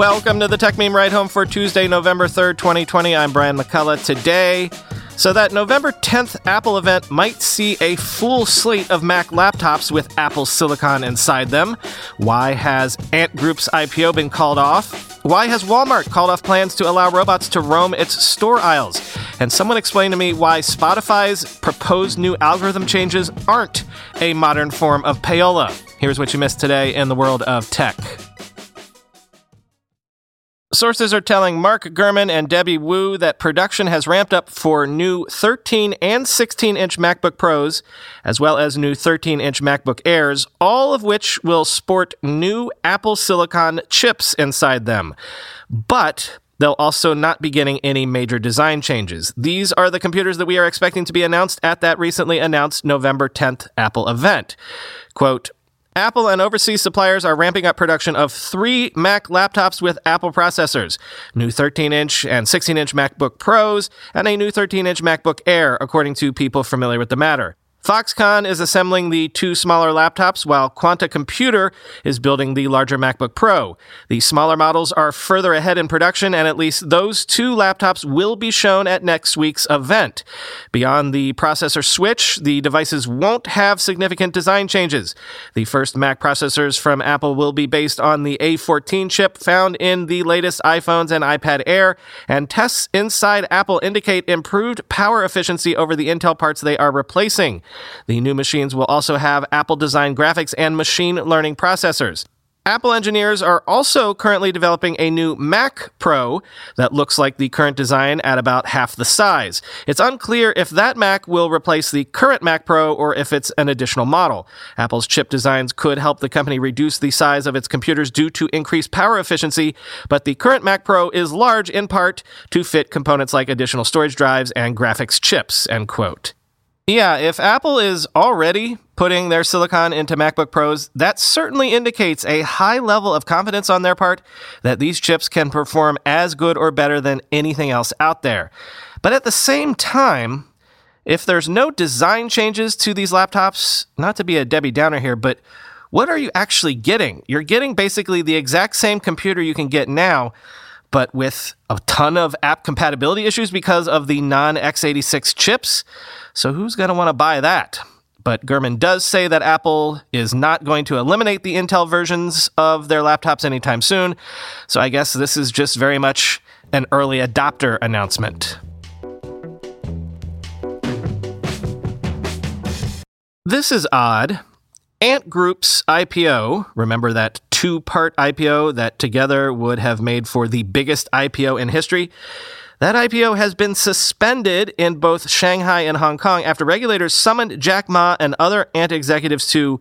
Welcome to the Techmeme Ride Home for Tuesday, November 3rd, 2020. I'm Brian McCullough. Today, so that November 10th Apple event might see a full slate of Mac laptops with Apple Silicon inside them. Why has Ant Group's IPO been called off? Why has Walmart called off plans to allow robots to roam its store aisles? And someone explained to me why Spotify's proposed new algorithm changes aren't a modern form of payola. Here's what you missed today in the world of tech. Sources are telling Mark Gurman and Debby Wu that production has ramped up for new 13 and 16 inch MacBook Pros, as well as new 13 inch MacBook Airs, all of which will sport new Apple Silicon chips inside them. But They'll also not be getting any major design changes. These are the computers that we are expecting to be announced at that recently announced November 10th Apple event. Quote, Apple and overseas suppliers are ramping up production of three Mac laptops with Apple processors new 13 inch and 16 inch MacBook Pros, and a new 13 inch MacBook Air, according to people familiar with the matter. Foxconn is assembling the two smaller laptops while Quanta Computer is building the larger MacBook Pro. The smaller models are further ahead in production and at least those two laptops will be shown at next week's event. Beyond the processor switch, the devices won't have significant design changes. The first Mac processors from Apple will be based on the A14 chip found in the latest iPhones and iPad Air, and tests inside Apple indicate improved power efficiency over the Intel parts they are replacing. The new machines will also have Apple designed graphics and machine learning processors. Apple engineers are also currently developing a new Mac Pro that looks like the current design at about half the size. It's unclear if that Mac will replace the current Mac Pro or if it's an additional model. Apple's chip designs could help the company reduce the size of its computers due to increased power efficiency, but the current Mac Pro is large in part to fit components like additional storage drives and graphics chips, end quote. Yeah, if Apple is already putting their silicon into MacBook Pros, that certainly indicates a high level of confidence on their part that these chips can perform as good or better than anything else out there. But at the same time, if there's no design changes to these laptops, not to be a Debbie Downer here, but what are you actually getting? You're getting basically the exact same computer you can get now, but with a ton of app compatibility issues because of the non x86 chips. So who's going to want to buy that? But Gurman does say that Apple is not going to eliminate the Intel versions of their laptops anytime soon. So I guess this is just very much an early adopter announcement. This is odd. Ant Group's IPO, remember that two part IPO that together would have made for the biggest IPO in history? That IPO has been suspended in both Shanghai and Hong Kong after regulators summoned Jack Ma and other Ant executives to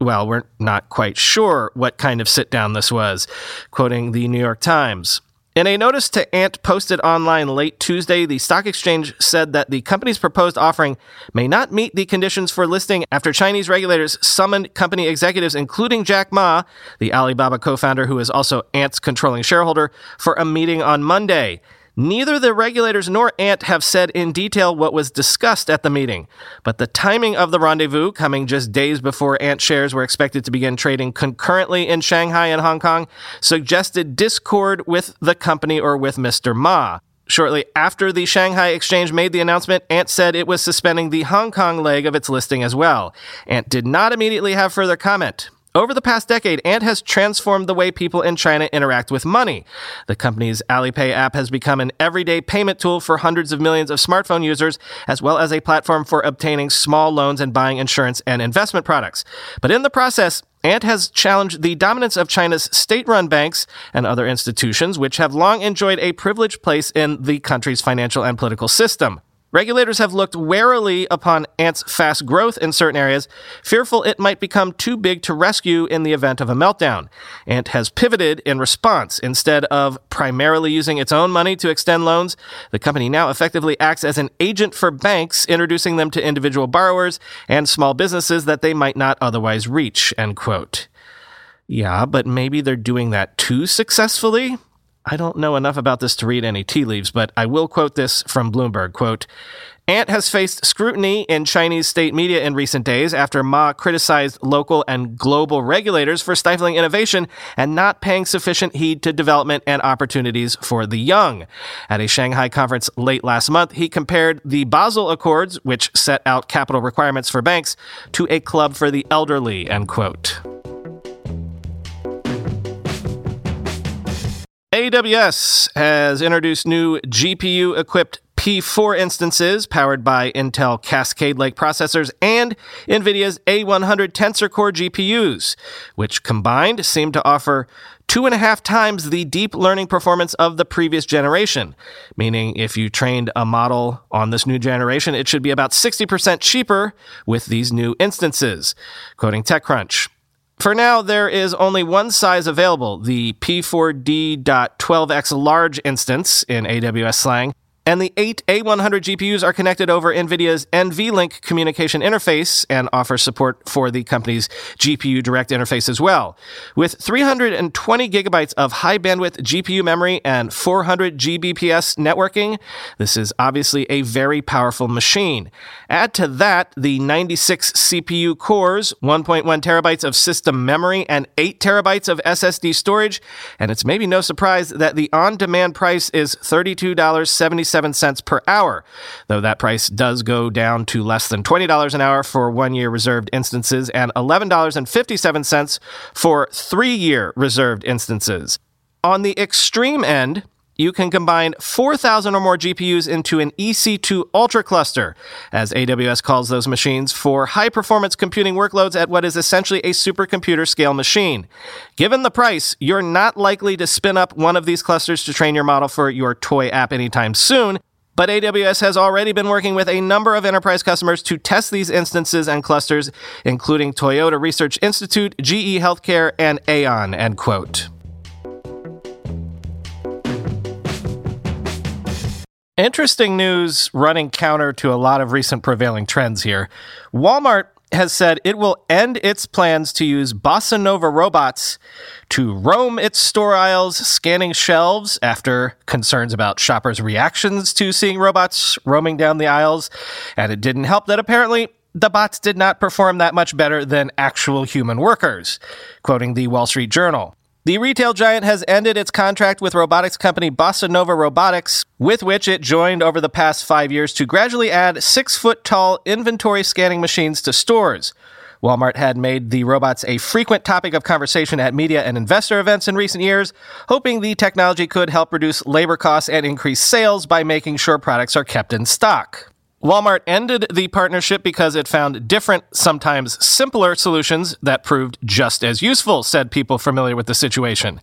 well, we're not quite sure what kind of sit down this was, quoting the New York Times. In a notice to Ant posted online late Tuesday, the stock exchange said that the company's proposed offering may not meet the conditions for listing after Chinese regulators summoned company executives, including Jack Ma, the Alibaba co founder who is also Ant's controlling shareholder, for a meeting on Monday. Neither the regulators nor Ant have said in detail what was discussed at the meeting, but the timing of the rendezvous, coming just days before Ant shares were expected to begin trading concurrently in Shanghai and Hong Kong, suggested discord with the company or with Mr. Ma. Shortly after the Shanghai exchange made the announcement, Ant said it was suspending the Hong Kong leg of its listing as well. Ant did not immediately have further comment. Over the past decade, Ant has transformed the way people in China interact with money. The company's Alipay app has become an everyday payment tool for hundreds of millions of smartphone users, as well as a platform for obtaining small loans and buying insurance and investment products. But in the process, Ant has challenged the dominance of China's state run banks and other institutions, which have long enjoyed a privileged place in the country's financial and political system. Regulators have looked warily upon Ant's fast growth in certain areas, fearful it might become too big to rescue in the event of a meltdown. Ant has pivoted in response. Instead of primarily using its own money to extend loans, the company now effectively acts as an agent for banks, introducing them to individual borrowers and small businesses that they might not otherwise reach. End quote. Yeah, but maybe they're doing that too successfully? I don't know enough about this to read any tea leaves, but I will quote this from Bloomberg. Quote, Ant has faced scrutiny in Chinese state media in recent days after Ma criticized local and global regulators for stifling innovation and not paying sufficient heed to development and opportunities for the young. At a Shanghai conference late last month, he compared the Basel Accords, which set out capital requirements for banks, to a club for the elderly, end quote. AWS has introduced new GPU equipped P4 instances powered by Intel Cascade Lake processors and NVIDIA's A100 Tensor Core GPUs, which combined seem to offer two and a half times the deep learning performance of the previous generation. Meaning, if you trained a model on this new generation, it should be about 60% cheaper with these new instances. Quoting TechCrunch. For now, there is only one size available, the P4D.12x large instance in AWS slang, and the eight A100 GPUs are connected over NVIDIA's NVLink communication interface and offer support for the company's GPU Direct interface as well. With 320 gigabytes of high bandwidth GPU memory and 400 Gbps networking, this is obviously a very powerful machine. Add to that the 96 CPU cores, 1.1 terabytes of system memory, and 8 terabytes of SSD storage, and it's maybe no surprise that the on demand price is $32.70 cents per hour, though that price does go down to less than $20 an hour for one year reserved instances and $11.57 for three year reserved instances. On the extreme end, you can combine 4,000 or more GPUs into an EC2 Ultra cluster, as AWS calls those machines, for high performance computing workloads at what is essentially a supercomputer scale machine. Given the price, you're not likely to spin up one of these clusters to train your model for your toy app anytime soon. But AWS has already been working with a number of enterprise customers to test these instances and clusters, including Toyota Research Institute, GE Healthcare, and Aon, end quote. Interesting news running counter to a lot of recent prevailing trends here. Walmart has said it will end its plans to use Bossa Nova robots to roam its store aisles, scanning shelves after concerns about shoppers' reactions to seeing robots roaming down the aisles. And it didn't help that apparently the bots did not perform that much better than actual human workers, quoting the Wall Street Journal. The retail giant has ended its contract with robotics company Bossa Nova Robotics, with which it joined over the past five years to gradually add six foot tall inventory scanning machines to stores. Walmart had made the robots a frequent topic of conversation at media and investor events in recent years, hoping the technology could help reduce labor costs and increase sales by making sure products are kept in stock. Walmart ended the partnership because it found different, sometimes simpler solutions that proved just as useful, said people familiar with the situation.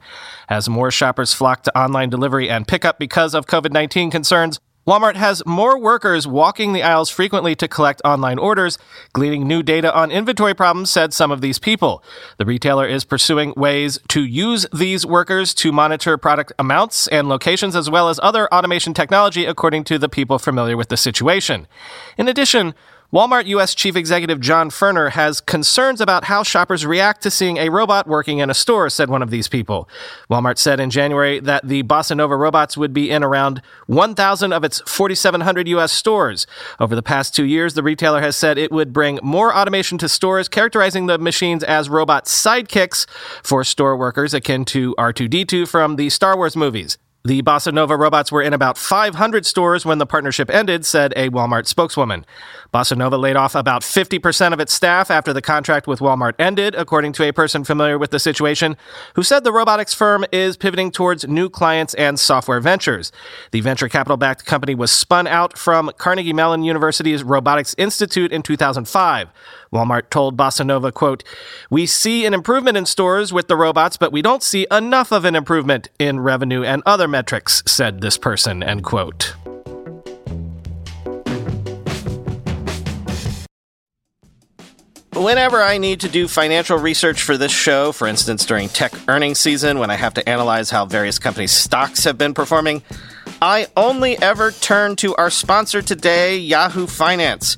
As more shoppers flocked to online delivery and pickup because of COVID 19 concerns, Walmart has more workers walking the aisles frequently to collect online orders, gleaning new data on inventory problems, said some of these people. The retailer is pursuing ways to use these workers to monitor product amounts and locations, as well as other automation technology, according to the people familiar with the situation. In addition, Walmart US Chief Executive John Furner has concerns about how shoppers react to seeing a robot working in a store, said one of these people. Walmart said in January that the Bossa Nova robots would be in around 1,000 of its 4,700 US stores. Over the past two years, the retailer has said it would bring more automation to stores, characterizing the machines as robot sidekicks for store workers akin to R2D2 from the Star Wars movies. The Bossa Nova robots were in about 500 stores when the partnership ended, said a Walmart spokeswoman. Bossa Nova laid off about 50% of its staff after the contract with Walmart ended, according to a person familiar with the situation, who said the robotics firm is pivoting towards new clients and software ventures. The venture capital backed company was spun out from Carnegie Mellon University's Robotics Institute in 2005. Walmart told Bossa Nova, quote, We see an improvement in stores with the robots, but we don't see enough of an improvement in revenue and other Metrics said this person, end quote. whenever I need to do financial research for this show, for instance, during tech earnings season when I have to analyze how various companies' stocks have been performing, I only ever turn to our sponsor today, Yahoo Finance.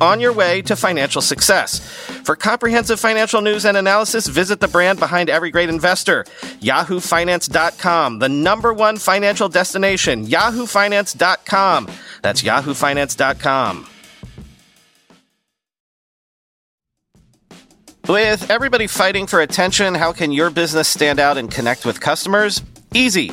on your way to financial success. For comprehensive financial news and analysis, visit the brand behind every great investor, yahoofinance.com, the number one financial destination, yahoofinance.com. That's yahoofinance.com. With everybody fighting for attention, how can your business stand out and connect with customers? Easy.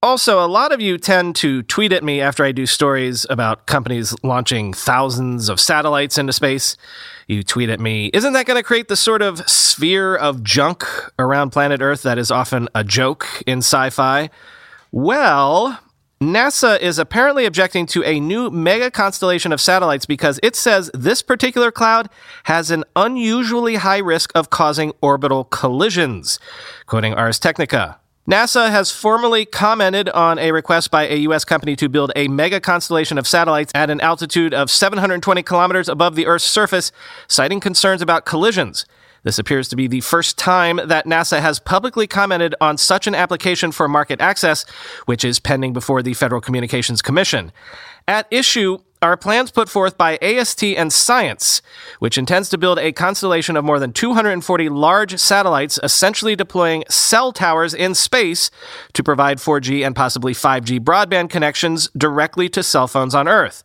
Also, a lot of you tend to tweet at me after I do stories about companies launching thousands of satellites into space. You tweet at me, isn't that going to create the sort of sphere of junk around planet Earth that is often a joke in sci fi? Well, NASA is apparently objecting to a new mega constellation of satellites because it says this particular cloud has an unusually high risk of causing orbital collisions. Quoting Ars Technica. NASA has formally commented on a request by a U.S. company to build a mega constellation of satellites at an altitude of 720 kilometers above the Earth's surface, citing concerns about collisions. This appears to be the first time that NASA has publicly commented on such an application for market access, which is pending before the Federal Communications Commission. At issue are plans put forth by AST and Science, which intends to build a constellation of more than 240 large satellites, essentially deploying cell towers in space to provide 4G and possibly 5G broadband connections directly to cell phones on Earth.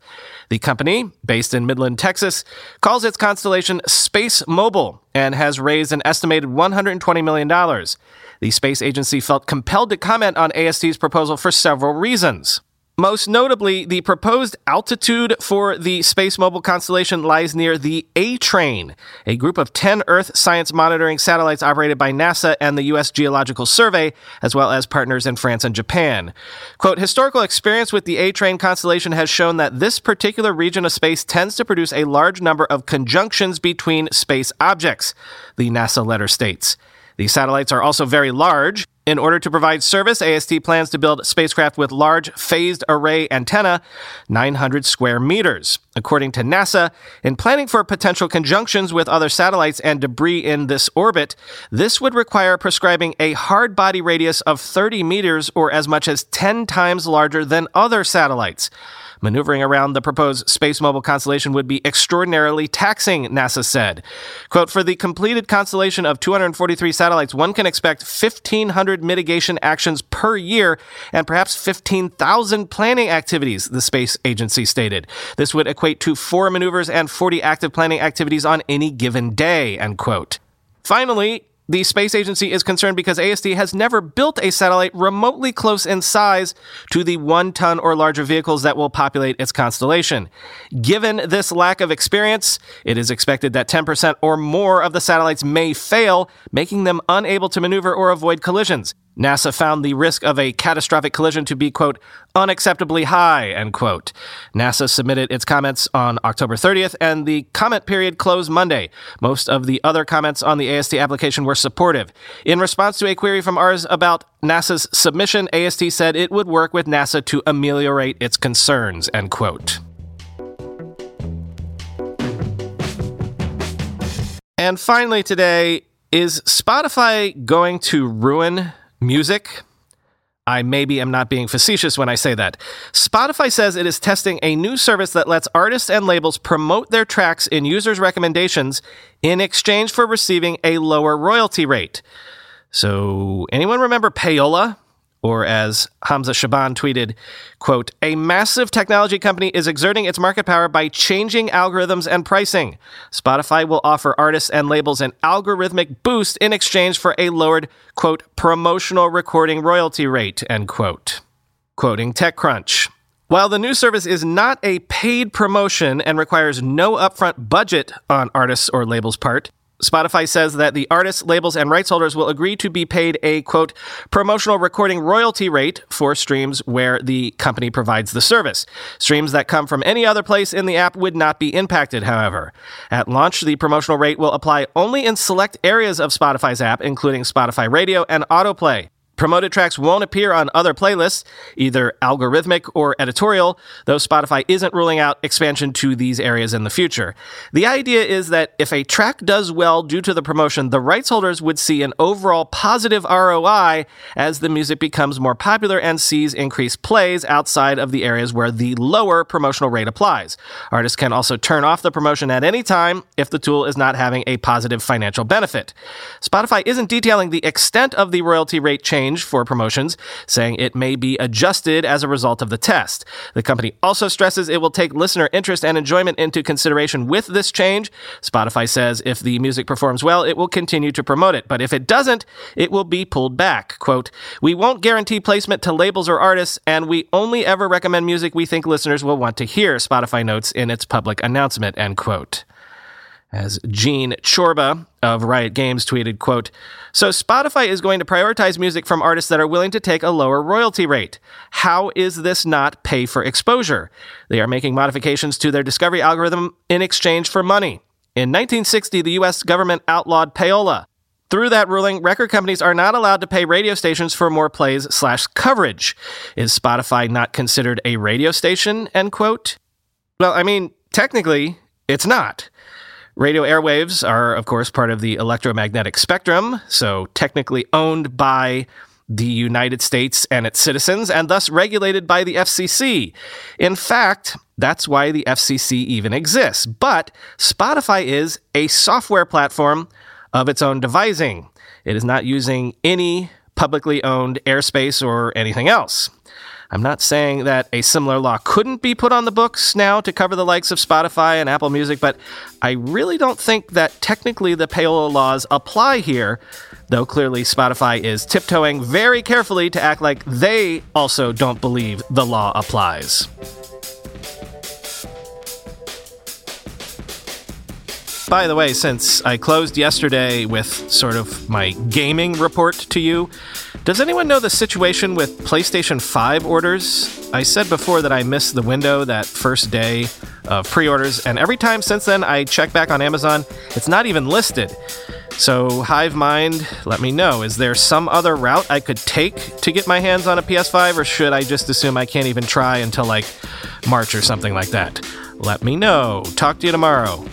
The company, based in Midland, Texas, calls its constellation Space Mobile and has raised an estimated $120 million. The space agency felt compelled to comment on AST's proposal for several reasons. Most notably, the proposed altitude for the Space Mobile constellation lies near the A Train, a group of 10 Earth science monitoring satellites operated by NASA and the U.S. Geological Survey, as well as partners in France and Japan. Quote, historical experience with the A Train constellation has shown that this particular region of space tends to produce a large number of conjunctions between space objects, the NASA letter states. The satellites are also very large. In order to provide service, AST plans to build spacecraft with large phased array antenna, 900 square meters. According to NASA, in planning for potential conjunctions with other satellites and debris in this orbit, this would require prescribing a hard body radius of 30 meters or as much as 10 times larger than other satellites. Maneuvering around the proposed space mobile constellation would be extraordinarily taxing, NASA said. Quote, for the completed constellation of 243 satellites, one can expect 1,500 mitigation actions per year and perhaps 15,000 planning activities, the space agency stated. This would equate to four maneuvers and 40 active planning activities on any given day, end quote. Finally, The space agency is concerned because AST has never built a satellite remotely close in size to the one ton or larger vehicles that will populate its constellation. Given this lack of experience, it is expected that 10% or more of the satellites may fail, making them unable to maneuver or avoid collisions. NASA found the risk of a catastrophic collision to be, quote, unacceptably high, end quote. NASA submitted its comments on October 30th, and the comment period closed Monday. Most of the other comments on the AST application were supportive. In response to a query from Ars about NASA's submission, AST said it would work with NASA to ameliorate its concerns, end quote. And finally today, is Spotify going to ruin music. I maybe am not being facetious when I say that. Spotify says it is testing a new service that lets artists and labels promote their tracks in users' recommendations in exchange for receiving a lower royalty rate. So, anyone remember Payola? Or as Hamza Shaban tweeted, quote, a massive technology company is exerting its market power by changing algorithms and pricing. Spotify will offer artists and labels an algorithmic boost in exchange for a lowered, quote, promotional recording royalty rate, end quote. Quoting TechCrunch. While the new service is not a paid promotion and requires no upfront budget on artists or labels' part, Spotify says that the artists, labels, and rights holders will agree to be paid a quote promotional recording royalty rate for streams where the company provides the service. Streams that come from any other place in the app would not be impacted, however. At launch, the promotional rate will apply only in select areas of Spotify's app, including Spotify Radio and Autoplay. Promoted tracks won't appear on other playlists, either algorithmic or editorial, though Spotify isn't ruling out expansion to these areas in the future. The idea is that if a track does well due to the promotion, the rights holders would see an overall positive ROI as the music becomes more popular and sees increased plays outside of the areas where the lower promotional rate applies. Artists can also turn off the promotion at any time if the tool is not having a positive financial benefit. Spotify isn't detailing the extent of the royalty rate change for promotions, saying it may be adjusted as a result of the test. The company also stresses it will take listener interest and enjoyment into consideration with this change. Spotify says if the music performs well, it will continue to promote it, but if it doesn't, it will be pulled back. Quote, We won't guarantee placement to labels or artists, and we only ever recommend music we think listeners will want to hear, Spotify notes in its public announcement, end quote as Gene Chorba of Riot Games tweeted, quote, So Spotify is going to prioritize music from artists that are willing to take a lower royalty rate. How is this not pay for exposure? They are making modifications to their discovery algorithm in exchange for money. In 1960, the US government outlawed payola. Through that ruling, record companies are not allowed to pay radio stations for more plays slash coverage. Is Spotify not considered a radio station? End quote. Well, I mean, technically, it's not. Radio airwaves are, of course, part of the electromagnetic spectrum, so technically owned by the United States and its citizens, and thus regulated by the FCC. In fact, that's why the FCC even exists. But Spotify is a software platform of its own devising. It is not using any publicly owned airspace or anything else. I'm not saying that a similar law couldn't be put on the books now to cover the likes of Spotify and Apple Music, but I really don't think that technically the payola laws apply here, though clearly Spotify is tiptoeing very carefully to act like they also don't believe the law applies. By the way, since I closed yesterday with sort of my gaming report to you, does anyone know the situation with PlayStation 5 orders? I said before that I missed the window that first day of pre orders, and every time since then I check back on Amazon, it's not even listed. So, Hive Mind, let me know. Is there some other route I could take to get my hands on a PS5, or should I just assume I can't even try until like March or something like that? Let me know. Talk to you tomorrow.